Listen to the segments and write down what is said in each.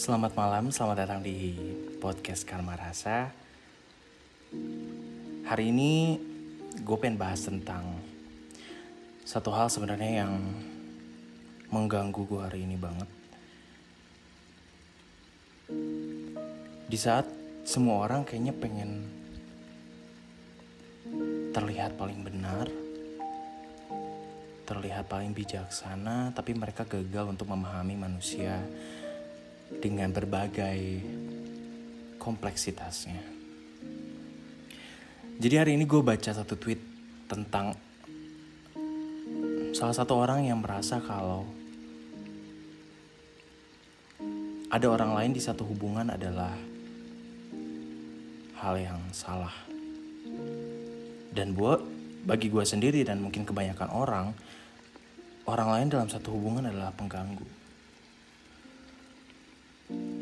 Selamat malam, selamat datang di podcast Karma Rasa. Hari ini gue pengen bahas tentang satu hal sebenarnya yang mengganggu gue hari ini banget. Di saat semua orang kayaknya pengen terlihat paling benar, terlihat paling bijaksana, tapi mereka gagal untuk memahami manusia dengan berbagai kompleksitasnya. Jadi hari ini gue baca satu tweet tentang salah satu orang yang merasa kalau ada orang lain di satu hubungan adalah hal yang salah. Dan buat bagi gue sendiri dan mungkin kebanyakan orang, orang lain dalam satu hubungan adalah pengganggu.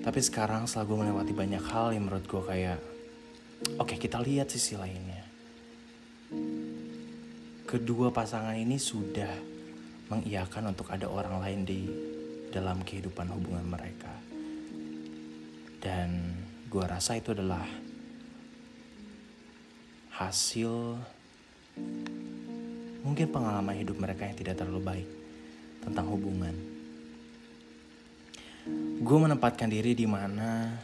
Tapi sekarang setelah gue melewati banyak hal yang menurut gue kayak, oke okay, kita lihat sisi lainnya. Kedua pasangan ini sudah mengiyakan untuk ada orang lain di dalam kehidupan hubungan mereka. Dan gue rasa itu adalah hasil mungkin pengalaman hidup mereka yang tidak terlalu baik tentang hubungan gue menempatkan diri di mana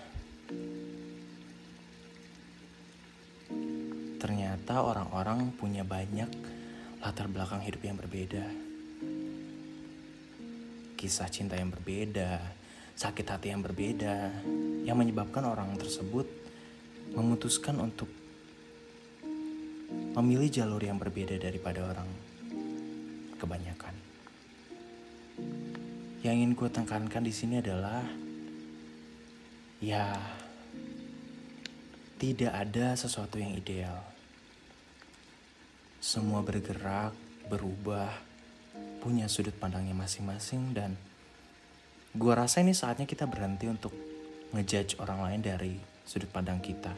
ternyata orang-orang punya banyak latar belakang hidup yang berbeda. Kisah cinta yang berbeda, sakit hati yang berbeda, yang menyebabkan orang tersebut memutuskan untuk memilih jalur yang berbeda daripada orang kebanyakan. Yang ingin gue tekankan di sini adalah ya tidak ada sesuatu yang ideal. Semua bergerak, berubah, punya sudut pandangnya masing-masing dan gue rasa ini saatnya kita berhenti untuk ngejudge orang lain dari sudut pandang kita.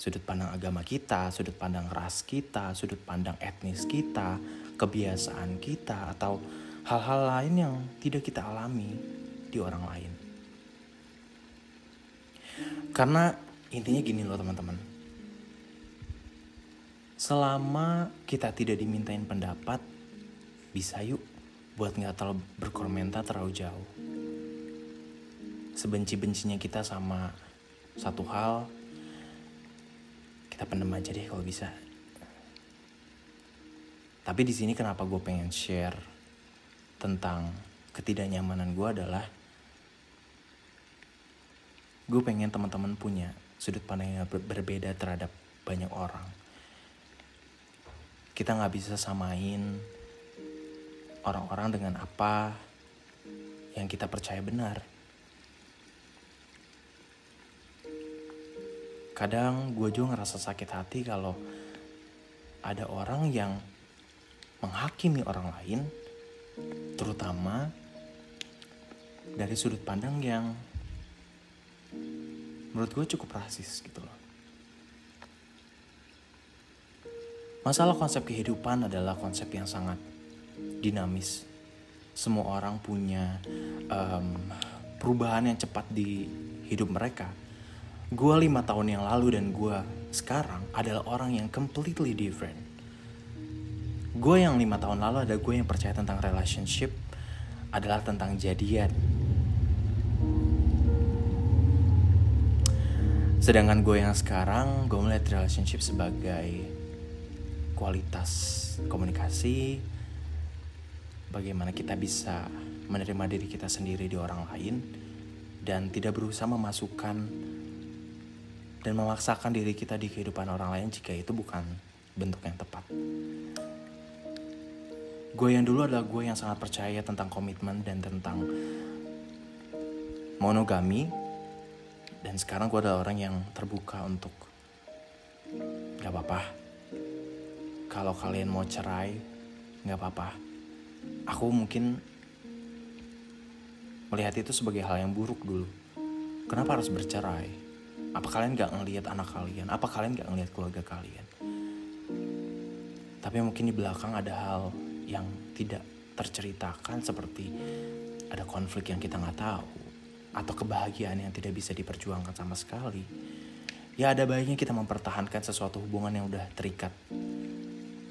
Sudut pandang agama kita, sudut pandang ras kita, sudut pandang etnis kita, kebiasaan kita, atau hal-hal lain yang tidak kita alami di orang lain. Karena intinya gini loh teman-teman. Selama kita tidak dimintain pendapat, bisa yuk buat nggak terlalu berkomentar terlalu jauh. Sebenci-bencinya kita sama satu hal, kita pendem aja deh kalau bisa. Tapi di sini kenapa gue pengen share tentang ketidaknyamanan gue adalah gue pengen teman-teman punya sudut pandang yang berbeda terhadap banyak orang. Kita nggak bisa samain orang-orang dengan apa yang kita percaya benar. Kadang gue juga ngerasa sakit hati kalau ada orang yang menghakimi orang lain terutama dari sudut pandang yang menurut gue cukup rasis gitu loh. Masalah konsep kehidupan adalah konsep yang sangat dinamis. Semua orang punya um, perubahan yang cepat di hidup mereka. Gue lima tahun yang lalu dan gue sekarang adalah orang yang completely different gue yang lima tahun lalu ada gue yang percaya tentang relationship adalah tentang jadian sedangkan gue yang sekarang gue melihat relationship sebagai kualitas komunikasi bagaimana kita bisa menerima diri kita sendiri di orang lain dan tidak berusaha memasukkan dan memaksakan diri kita di kehidupan orang lain jika itu bukan bentuk yang tepat. Gue yang dulu adalah gue yang sangat percaya tentang komitmen dan tentang monogami. Dan sekarang gue adalah orang yang terbuka untuk gak apa-apa. Kalau kalian mau cerai, gak apa-apa. Aku mungkin melihat itu sebagai hal yang buruk dulu. Kenapa harus bercerai? Apa kalian gak ngelihat anak kalian? Apa kalian gak ngelihat keluarga kalian? Tapi mungkin di belakang ada hal yang tidak terceritakan seperti ada konflik yang kita nggak tahu, atau kebahagiaan yang tidak bisa diperjuangkan sama sekali, ya ada baiknya kita mempertahankan sesuatu hubungan yang udah terikat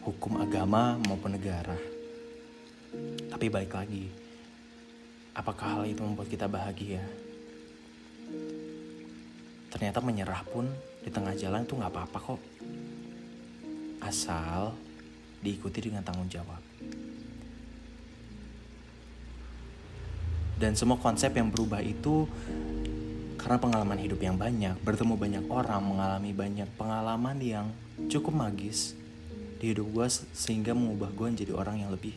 hukum agama maupun negara. Tapi balik lagi, apakah hal itu membuat kita bahagia? Ternyata menyerah pun di tengah jalan itu nggak apa-apa kok. Asal diikuti dengan tanggung jawab. Dan semua konsep yang berubah itu karena pengalaman hidup yang banyak, bertemu banyak orang, mengalami banyak pengalaman yang cukup magis di hidup gue sehingga mengubah gue menjadi orang yang lebih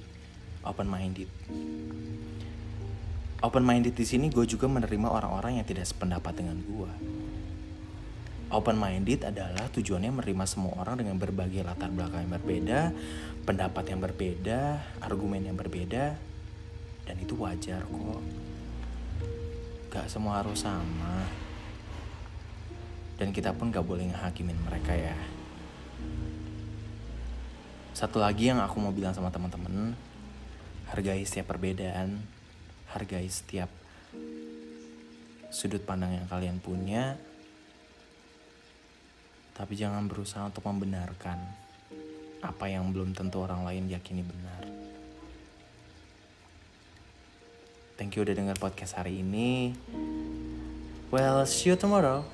open minded. Open minded di sini gue juga menerima orang-orang yang tidak sependapat dengan gue. Open minded adalah tujuannya menerima semua orang dengan berbagai latar belakang yang berbeda, pendapat yang berbeda, argumen yang berbeda, dan itu wajar kok. Gak semua harus sama. Dan kita pun gak boleh ngehakimin mereka ya. Satu lagi yang aku mau bilang sama teman-teman hargai setiap perbedaan hargai setiap sudut pandang yang kalian punya tapi jangan berusaha untuk membenarkan apa yang belum tentu orang lain yakini benar. Thank you udah denger podcast hari ini. Well, see you tomorrow.